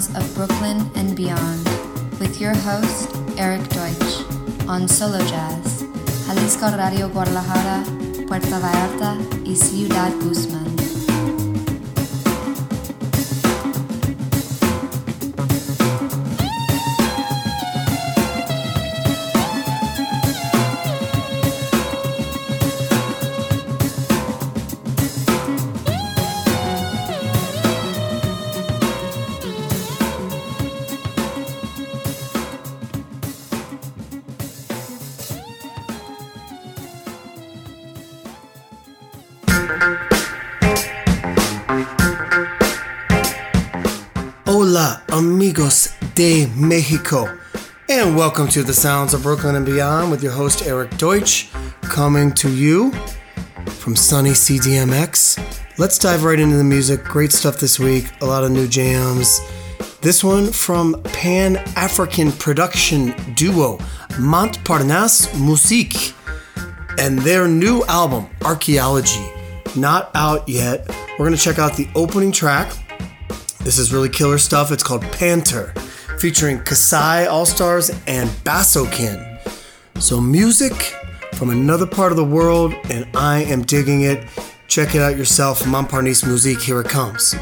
sounds of Brooklyn and beyond with your host, Eric Deutsch, on Solo Jazz, Jalisco Radio Guadalajara, Puerto Vallarta y Ciudad Guzmán. De Mexico, and welcome to the Sounds of Brooklyn and Beyond with your host Eric Deutsch, coming to you from sunny CDMX. Let's dive right into the music. Great stuff this week, a lot of new jams. This one from Pan African production duo Montparnasse Musique and their new album, Archaeology. Not out yet. We're going to check out the opening track. This is really killer stuff. It's called Panther, featuring Kasai All Stars and Bassokin. So, music from another part of the world, and I am digging it. Check it out yourself. Montparnasse Musique, here it comes.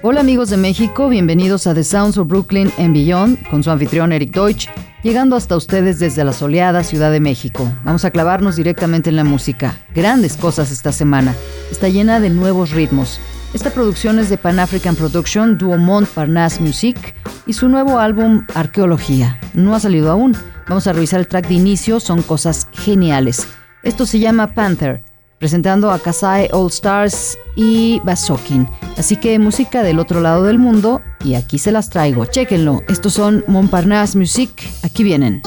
Hola amigos de México, bienvenidos a The Sounds of Brooklyn and Beyond con su anfitrión Eric Deutsch, llegando hasta ustedes desde la soleada Ciudad de México. Vamos a clavarnos directamente en la música. Grandes cosas esta semana. Está llena de nuevos ritmos. Esta producción es de Pan African Production, Duo Montparnasse Music y su nuevo álbum Arqueología. No ha salido aún. Vamos a revisar el track de inicio, son cosas geniales. Esto se llama Panther, presentando a Kasai All Stars y Basokin. Así que música del otro lado del mundo y aquí se las traigo. Chéquenlo. Estos son Montparnasse Music. Aquí vienen.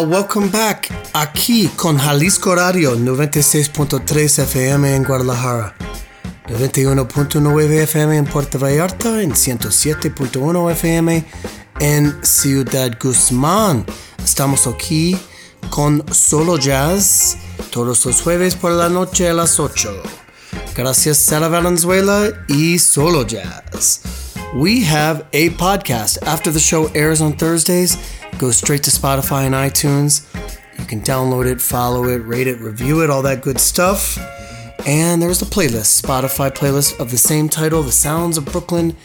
Welcome back. Aquí con Jalisco Radio 96.3 FM en Guadalajara, 91.9 FM en Puerto Vallarta, en 107.1 FM en Ciudad Guzmán. Estamos aquí con Solo Jazz todos los jueves por la noche a las 8. Gracias Sara Valenzuela y Solo Jazz. We have a podcast. After the show airs on Thursdays, Go straight to Spotify and iTunes. You can download it, follow it, rate it, review it, all that good stuff. And there's a playlist, Spotify playlist of the same title, The Sounds of Brooklyn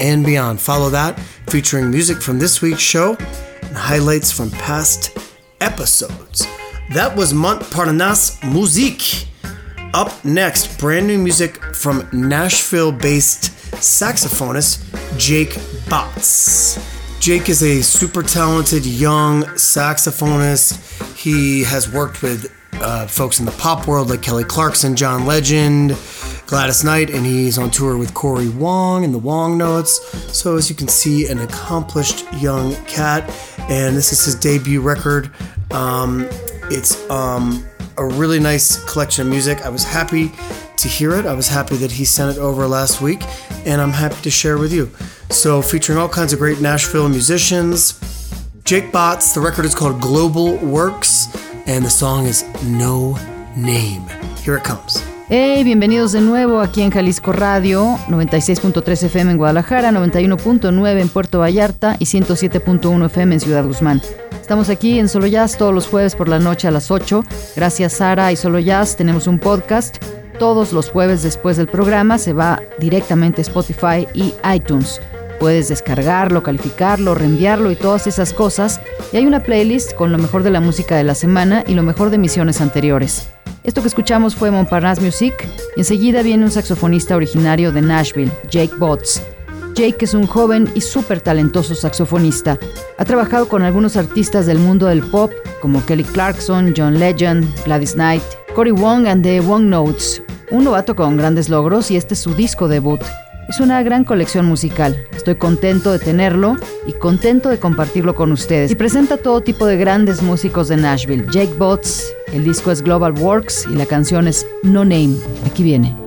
and Beyond. Follow that, featuring music from this week's show and highlights from past episodes. That was Montparnasse Musique. Up next, brand new music from Nashville based saxophonist Jake Botts. Jake is a super talented young saxophonist. He has worked with uh, folks in the pop world like Kelly Clarkson, John Legend, Gladys Knight, and he's on tour with Corey Wong and the Wong Notes. So, as you can see, an accomplished young cat, and this is his debut record. Um, it's um, a really nice collection of music. I was happy to hear it. I was happy that he sent it over last week, and I'm happy to share with you. So, featuring all kinds of great Nashville musicians. Jake Botts, the record is called Global Works, and the song is No Name. Here it comes. Hey, bienvenidos de nuevo aquí en Jalisco Radio, 96.3 FM en Guadalajara, 91.9 en Puerto Vallarta y 107.1 FM en Ciudad Guzmán. Estamos aquí en Solo Jazz todos los jueves por la noche a las 8. Gracias Sara y Solo Jazz tenemos un podcast. Todos los jueves después del programa se va directamente a Spotify y iTunes. Puedes descargarlo, calificarlo, reenviarlo y todas esas cosas. Y hay una playlist con lo mejor de la música de la semana y lo mejor de misiones anteriores. Esto que escuchamos fue Montparnasse Music. Y enseguida viene un saxofonista originario de Nashville, Jake Botts. Jake es un joven y súper talentoso saxofonista. Ha trabajado con algunos artistas del mundo del pop como Kelly Clarkson, John Legend, Gladys Knight, Cory Wong and the Wong Notes. Un novato con grandes logros y este es su disco debut. Es una gran colección musical. Estoy contento de tenerlo y contento de compartirlo con ustedes. Y presenta todo tipo de grandes músicos de Nashville. Jake Botts, el disco es Global Works y la canción es No Name. Aquí viene.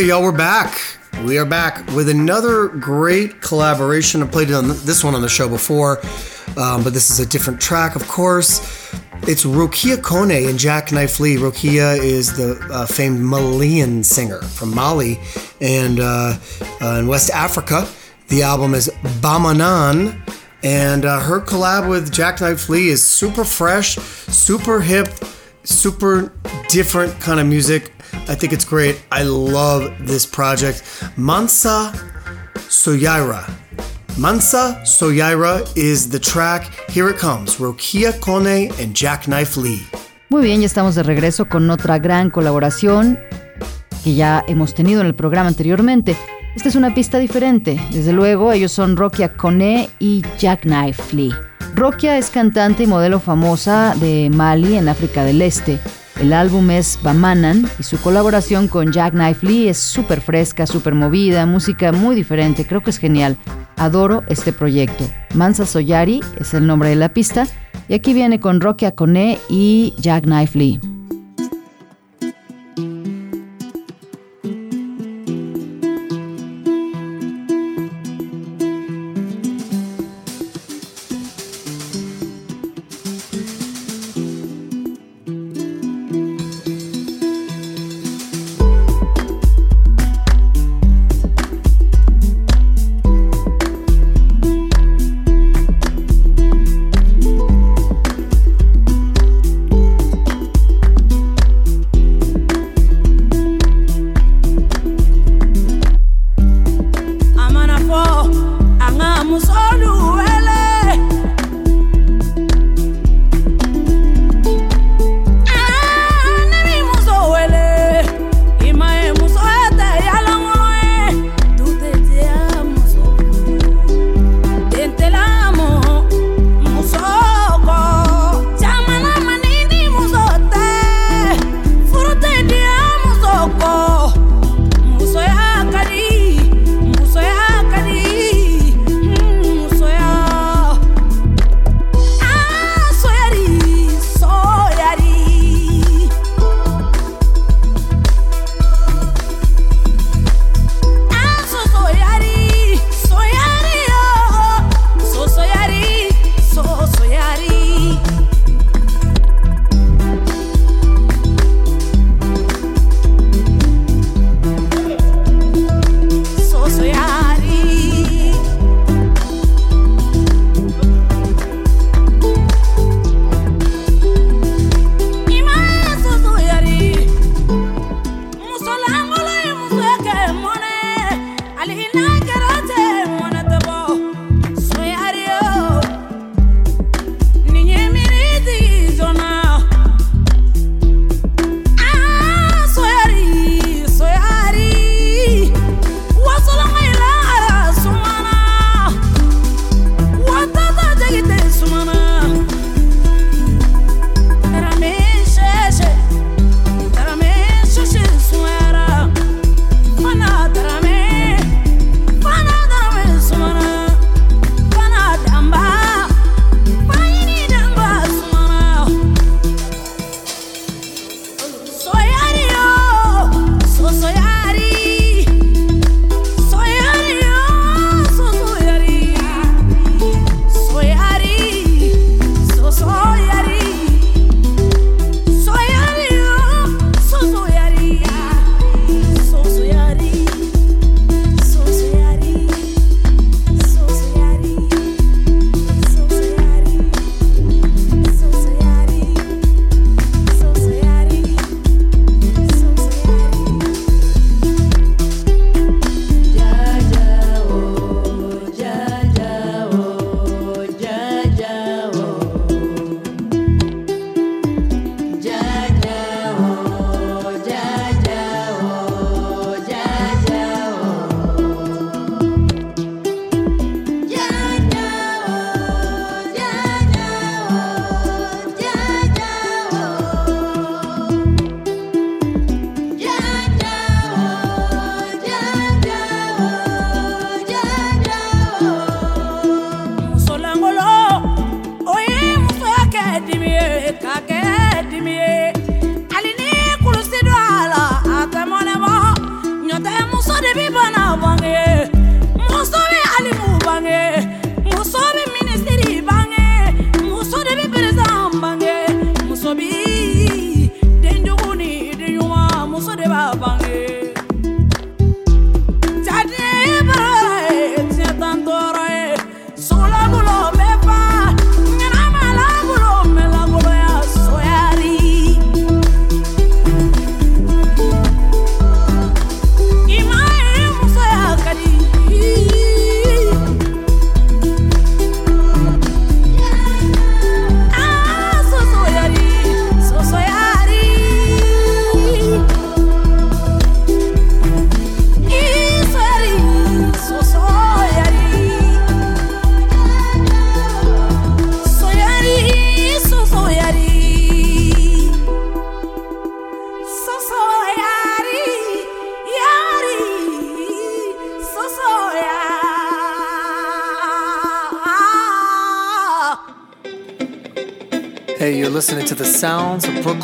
Okay, y'all, we're back. We are back with another great collaboration. I played on this one on the show before, um, but this is a different track, of course. It's Rokia Kone and Jacknife Lee. Rokia is the uh, famed Malian singer from Mali and uh, uh, in West Africa. The album is Bamanan, and uh, her collab with Jacknife Lee is super fresh, super hip, super different kind of music. I think it's great. I love this project. Mansa Soyaira. Mansa Soyaira is the track. Here it comes. Rokia Kone and Jackknife Lee. Muy bien, ya estamos de regreso con otra gran colaboración que ya hemos tenido en el programa anteriormente. Esta es una pista diferente. Desde luego, ellos son Rokia Kone y Jackknife Lee. Rokia es cantante y modelo famosa de Mali en África del Este. El álbum es Bamanan y su colaboración con Jackknife Lee es súper fresca, súper movida, música muy diferente, creo que es genial. Adoro este proyecto. Mansa Soyari es el nombre de la pista y aquí viene con Rokia Kone y Jackknife Lee.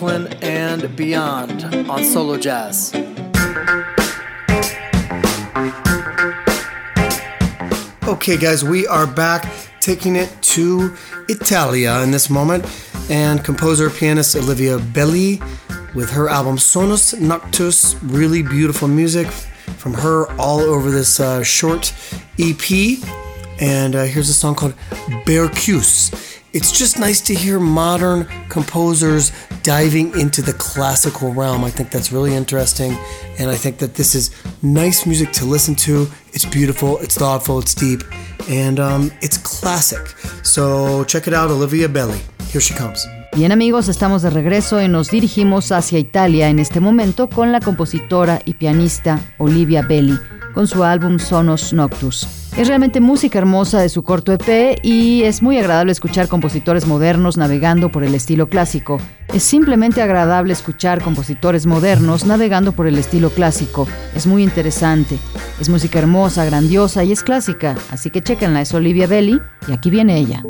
Brooklyn and beyond on Solo Jazz. Okay, guys, we are back taking it to Italia in this moment, and composer pianist Olivia Belli with her album Sonus Noctus, really beautiful music from her all over this uh, short EP. And uh, here's a song called Bercuse it's just nice to hear modern composers diving into the classical realm. I think that's really interesting, and I think that this is nice music to listen to. It's beautiful, it's thoughtful, it's deep, and um, it's classic. So check it out, Olivia Belli. Here she comes. Bien amigos, estamos de regreso y nos dirigimos hacia Italia en este momento con la compositora y pianista Olivia Belli, con su álbum Sonos Noctus. Es realmente música hermosa de su corto EP y es muy agradable escuchar compositores modernos navegando por el estilo clásico. Es simplemente agradable escuchar compositores modernos navegando por el estilo clásico. Es muy interesante. Es música hermosa, grandiosa y es clásica. Así que chequenla, es Olivia Belli y aquí viene ella.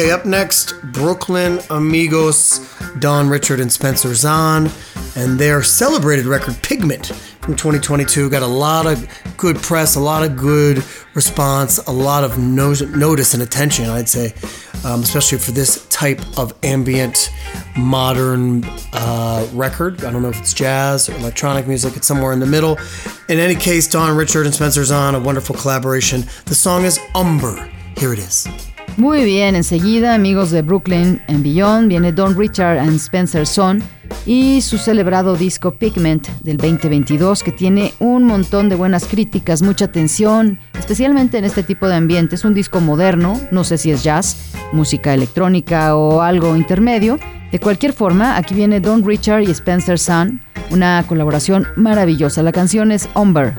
Okay, up next, Brooklyn Amigos, Don Richard and Spencer Zahn, and their celebrated record Pigment from 2022 got a lot of good press, a lot of good response, a lot of no- notice and attention, I'd say, um, especially for this type of ambient modern uh, record. I don't know if it's jazz or electronic music, it's somewhere in the middle. In any case, Don Richard and Spencer Zahn, a wonderful collaboration. The song is Umber. Here it is. Muy bien, enseguida, amigos de Brooklyn en Beyond, viene Don Richard and Spencer Son y su celebrado disco Pigment del 2022 que tiene un montón de buenas críticas, mucha atención, especialmente en este tipo de ambiente. Es un disco moderno, no sé si es jazz, música electrónica o algo intermedio, De cualquier forma, aquí viene Don Richard y Spencer Sun, una colaboración maravillosa. La canción es Umber.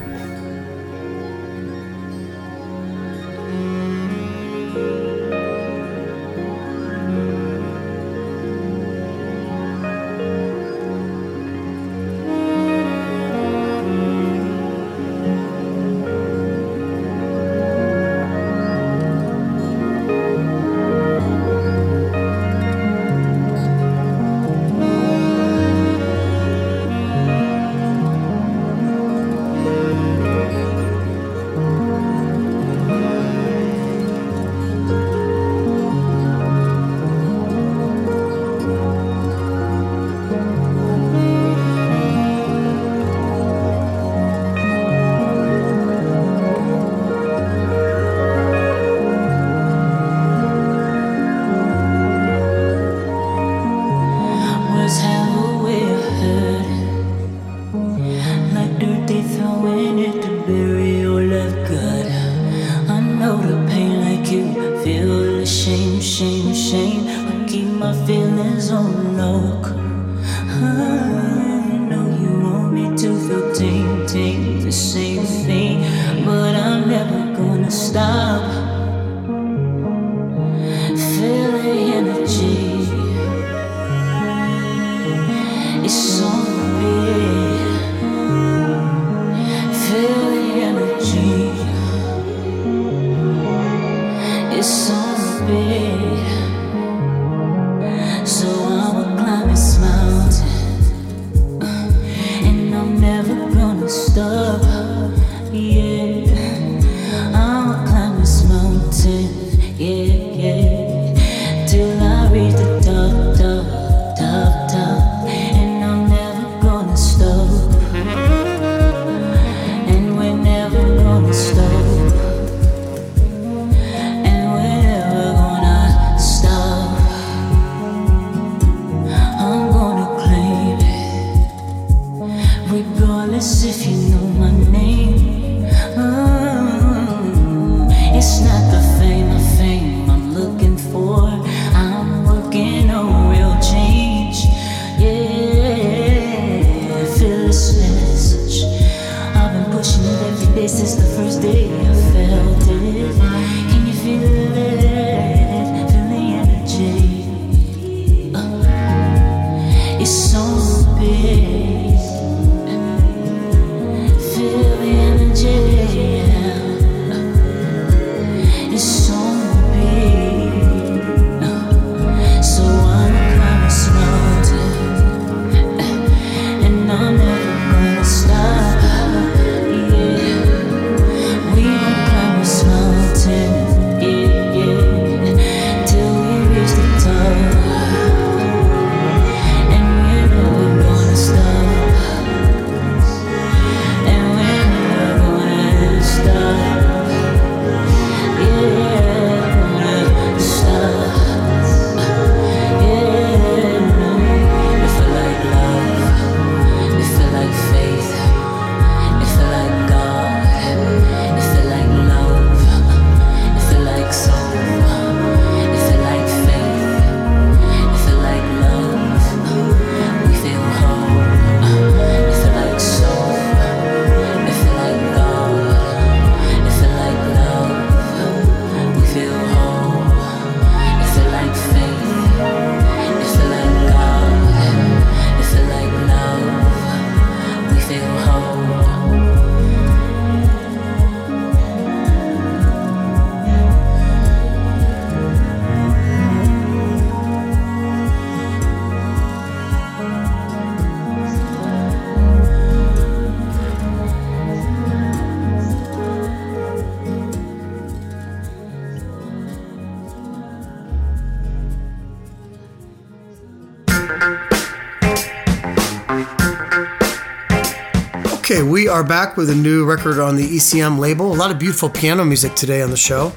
We are back with a new record on the ECM label. A lot of beautiful piano music today on the show,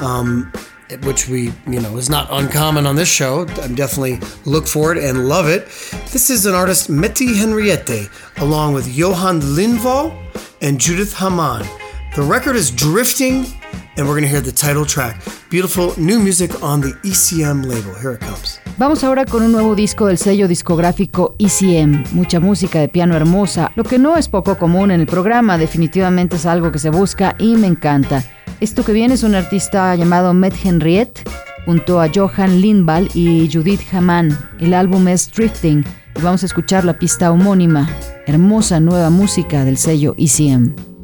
um, which we, you know, is not uncommon on this show. I definitely look for it and love it. This is an artist, Mette Henriette, along with Johan Lindvall and Judith Hamann. The record is Drifting and we're going to hear the title track. Beautiful new music on the ECM label. Here it comes. Vamos ahora con un nuevo disco del sello discográfico ECM. Mucha música de piano hermosa, lo que no es poco común en el programa, definitivamente es algo que se busca y me encanta. Esto que viene es un artista llamado Matt Henriette, junto a Johan Lindvall y Judith Hamann. El álbum es Drifting y vamos a escuchar la pista homónima. Hermosa nueva música del sello ECM.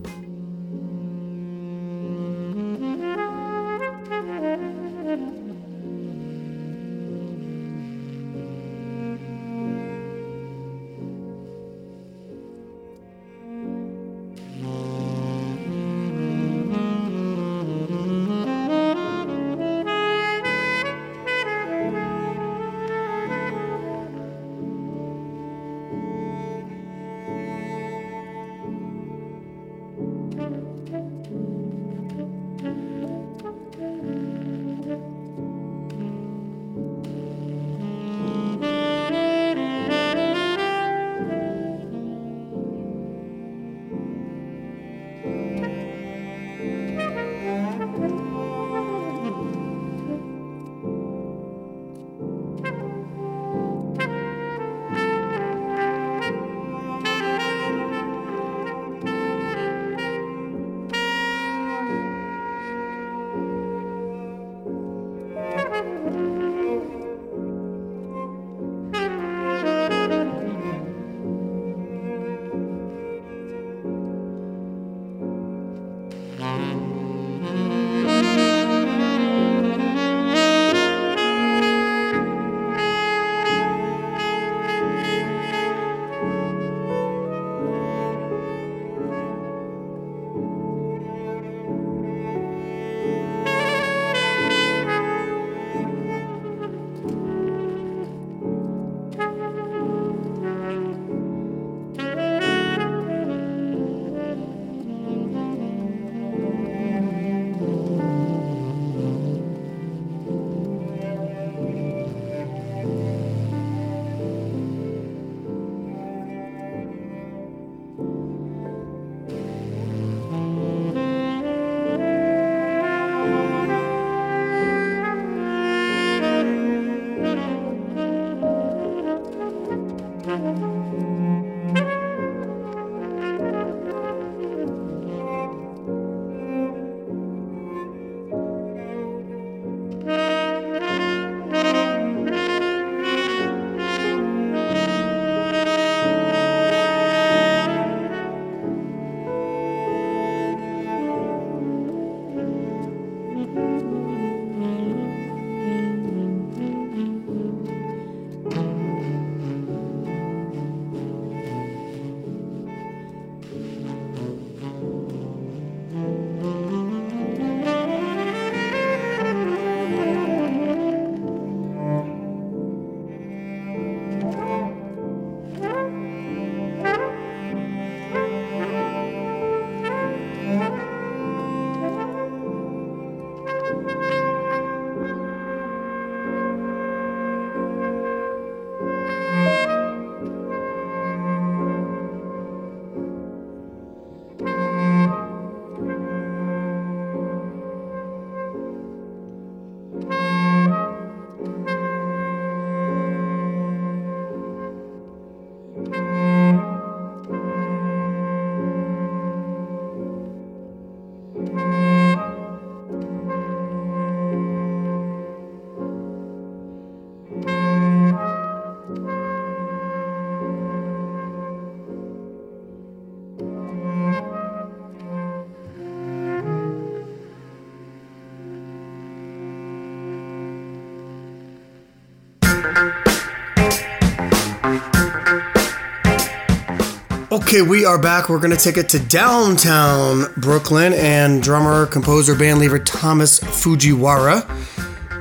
Okay, we are back. We're going to take it to downtown Brooklyn and drummer, composer, bandleader Thomas Fujiwara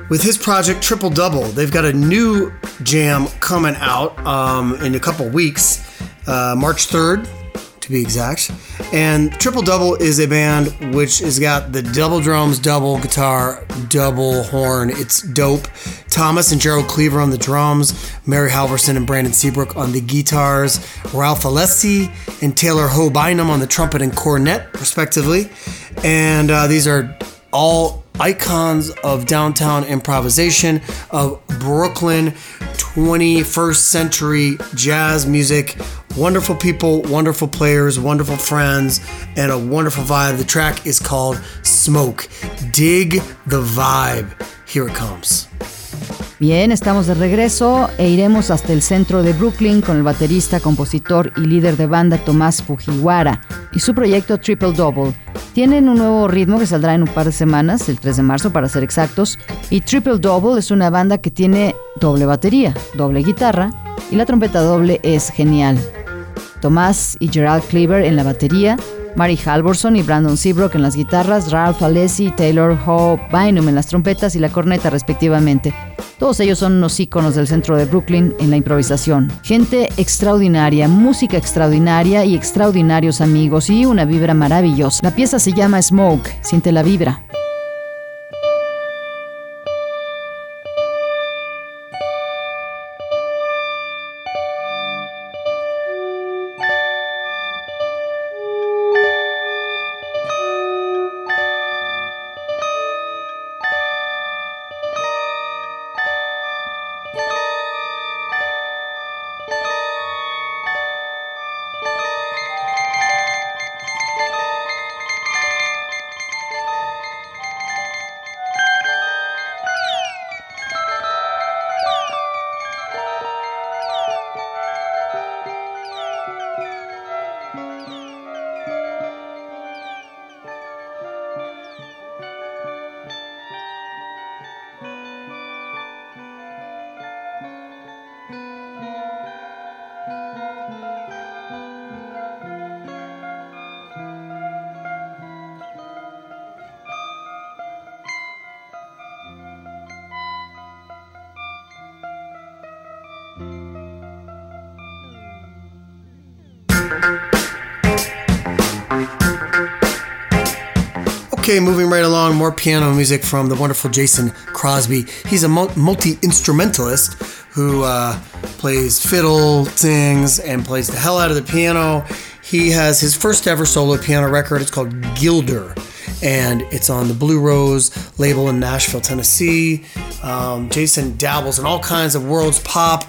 with his project Triple Double. They've got a new jam coming out um, in a couple weeks, uh, March 3rd to be exact. And Triple Double is a band which has got the double drums, double guitar, double horn. It's dope. Thomas and Gerald Cleaver on the drums, Mary Halverson and Brandon Seabrook on the guitars, Ralph Alessi and Taylor Ho Bynum on the trumpet and cornet, respectively. And uh, these are all icons of downtown improvisation, of Brooklyn 21st century jazz music. Wonderful people, wonderful players, wonderful friends, and a wonderful vibe. The track is called Smoke. Dig the vibe. Here it comes. Bien, estamos de regreso e iremos hasta el centro de Brooklyn con el baterista, compositor y líder de banda Tomás Fujiwara y su proyecto Triple Double. Tienen un nuevo ritmo que saldrá en un par de semanas, el 3 de marzo para ser exactos, y Triple Double es una banda que tiene doble batería, doble guitarra y la trompeta doble es genial. Tomás y Gerald Cleaver en la batería, Mary Halvorson y Brandon Seabrook en las guitarras, Ralph Alessi y Taylor Ho Bynum en las trompetas y la corneta respectivamente. Todos ellos son unos íconos del centro de Brooklyn en la improvisación. Gente extraordinaria, música extraordinaria y extraordinarios amigos y una vibra maravillosa. La pieza se llama Smoke, siente la vibra. Okay, moving right along, more piano music from the wonderful Jason Crosby. He's a multi instrumentalist who uh, plays fiddle, sings, and plays the hell out of the piano. He has his first ever solo piano record. It's called Gilder, and it's on the Blue Rose label in Nashville, Tennessee. Um, Jason dabbles in all kinds of worlds pop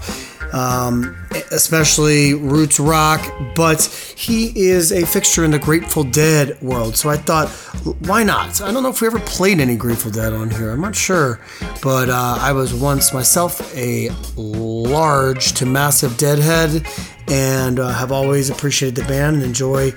um, especially roots rock, but he is a fixture in the Grateful Dead world. So I thought, why not? I don't know if we ever played any Grateful Dead on here. I'm not sure, but uh, I was once myself a large to massive Deadhead, and uh, have always appreciated the band and enjoy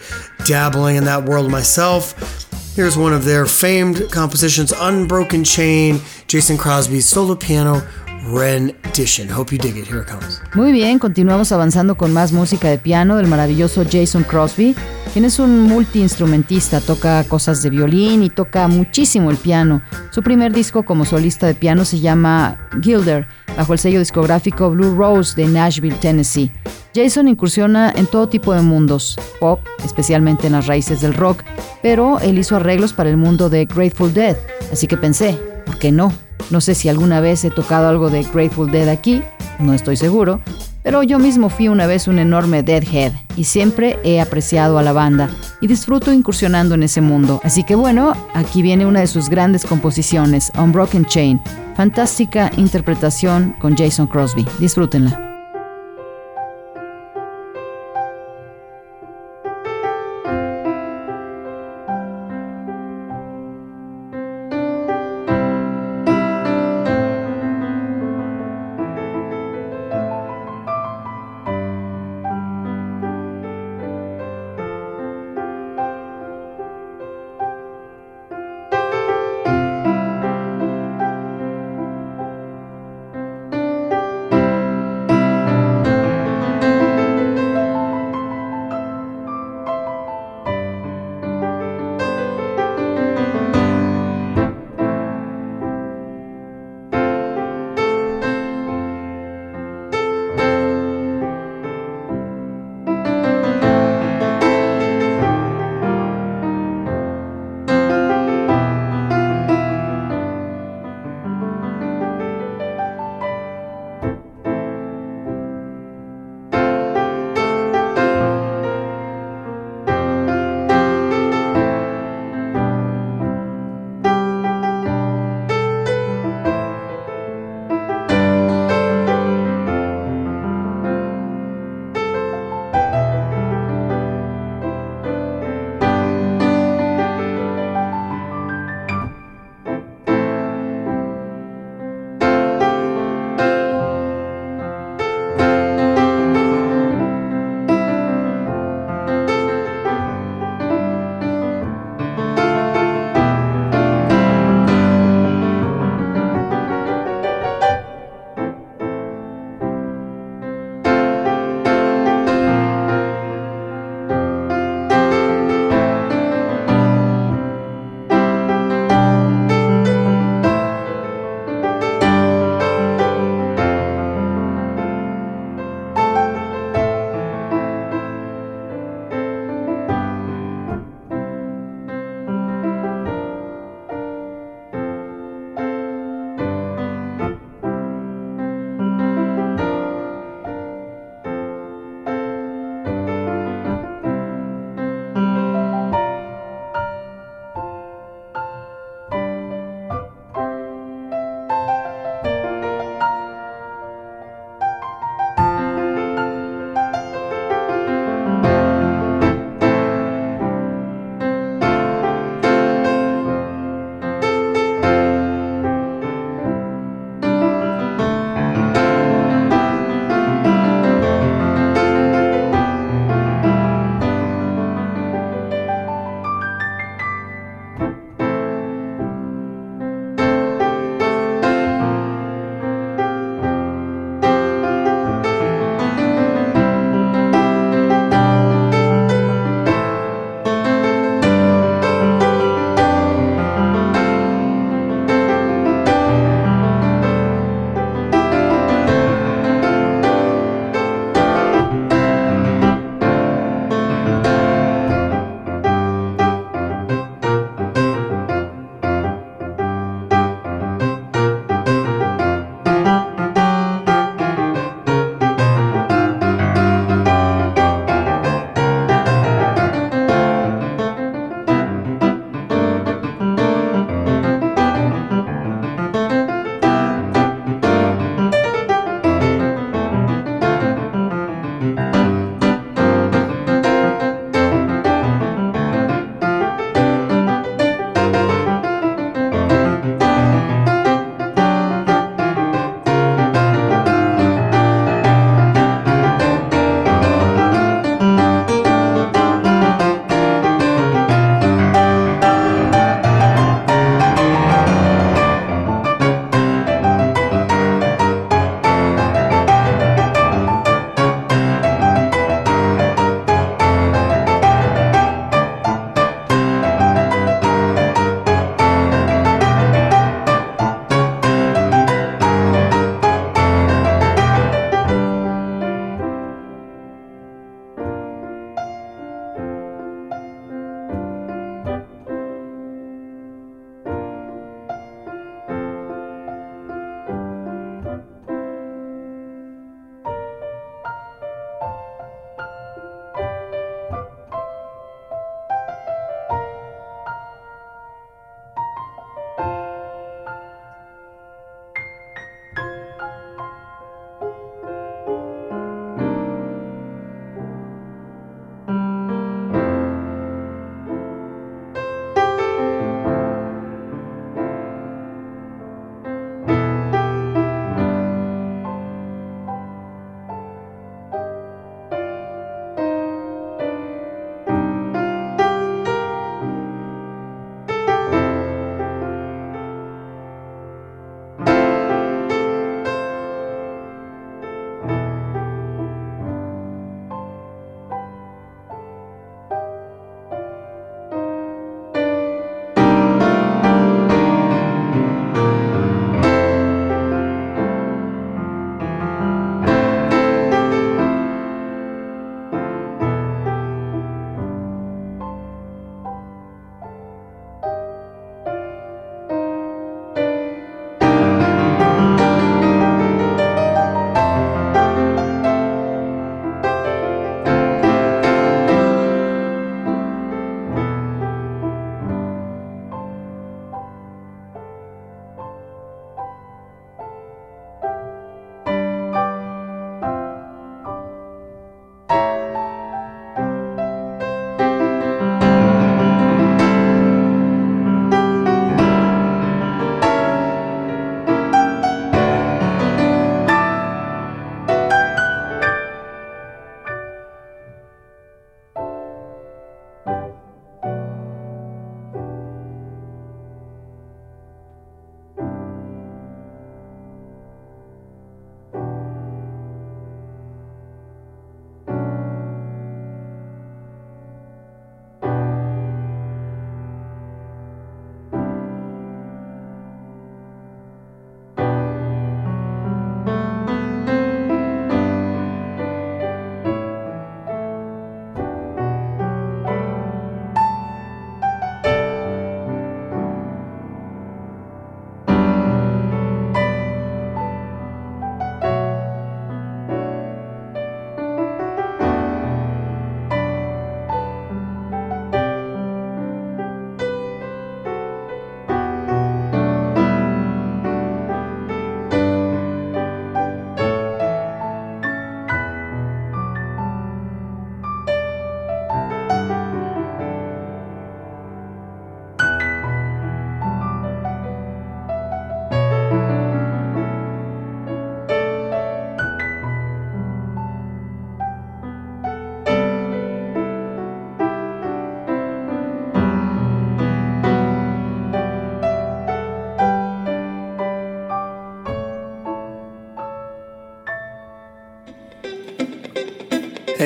dabbling in that world myself. Here's one of their famed compositions, Unbroken Chain, Jason Crosby's solo piano rendition. Hope you dig it. Here it comes. Muy bien, continuamos avanzando con más música de piano del maravilloso Jason Crosby, quien es un multiinstrumentista, toca cosas de violín y toca muchísimo el piano. Su primer disco como solista de piano se llama Gilder, bajo el sello discográfico Blue Rose de Nashville, Tennessee. Jason incursiona en todo tipo de mundos, pop, especialmente en las raíces del rock, pero él hizo arreglos para el mundo de Grateful Dead, así que pensé, ¿por qué no? No sé si alguna vez he tocado algo de Grateful Dead aquí, no estoy seguro, pero yo mismo fui una vez un enorme Deadhead y siempre he apreciado a la banda y disfruto incursionando en ese mundo. Así que bueno, aquí viene una de sus grandes composiciones, Unbroken Chain. Fantástica interpretación con Jason Crosby. Disfrútenla.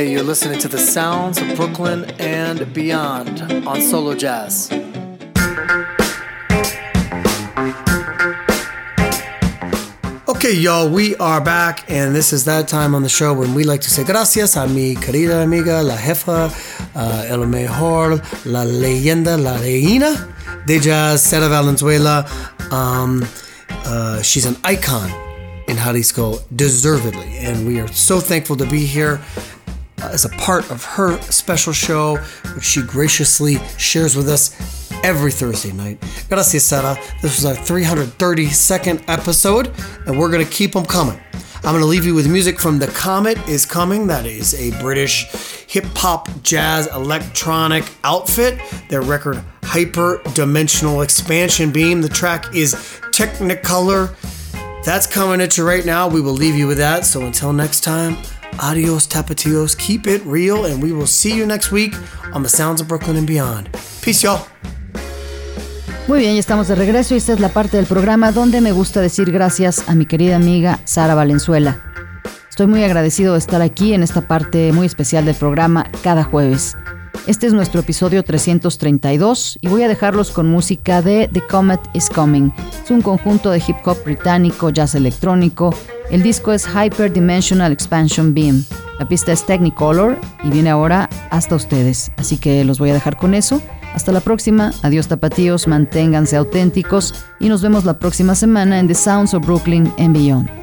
Hey, you're listening to the sounds of Brooklyn and beyond on Solo Jazz. Okay, y'all, we are back, and this is that time on the show when we like to say gracias a mi querida amiga, la jefa, uh, el mejor, la leyenda, la reina de jazz, Sara Valenzuela. Um, uh, she's an icon in Jalisco, deservedly, and we are so thankful to be here Uh, as a part of her special show, which she graciously shares with us every Thursday night. Gracias, Sara. This was our 332nd episode, and we're going to keep them coming. I'm going to leave you with music from The Comet is Coming. That is a British hip hop, jazz, electronic outfit. Their record, Hyper Dimensional Expansion Beam. The track is Technicolor. That's coming at you right now. We will leave you with that. So until next time, Adios, Tapatios. Keep it real, and we will see you next week on the Sounds of Brooklyn and Beyond. Peace, y'all. Muy bien, ya estamos de regreso y esta es la parte del programa donde me gusta decir gracias a mi querida amiga Sara Valenzuela. Estoy muy agradecido de estar aquí en esta parte muy especial del programa cada jueves. Este es nuestro episodio 332 y voy a dejarlos con música de The Comet is Coming. Es un conjunto de hip hop británico, jazz electrónico. El disco es Hyper Dimensional Expansion Beam. La pista es Technicolor y viene ahora hasta ustedes. Así que los voy a dejar con eso. Hasta la próxima, adiós tapatíos, manténganse auténticos y nos vemos la próxima semana en The Sounds of Brooklyn and Beyond.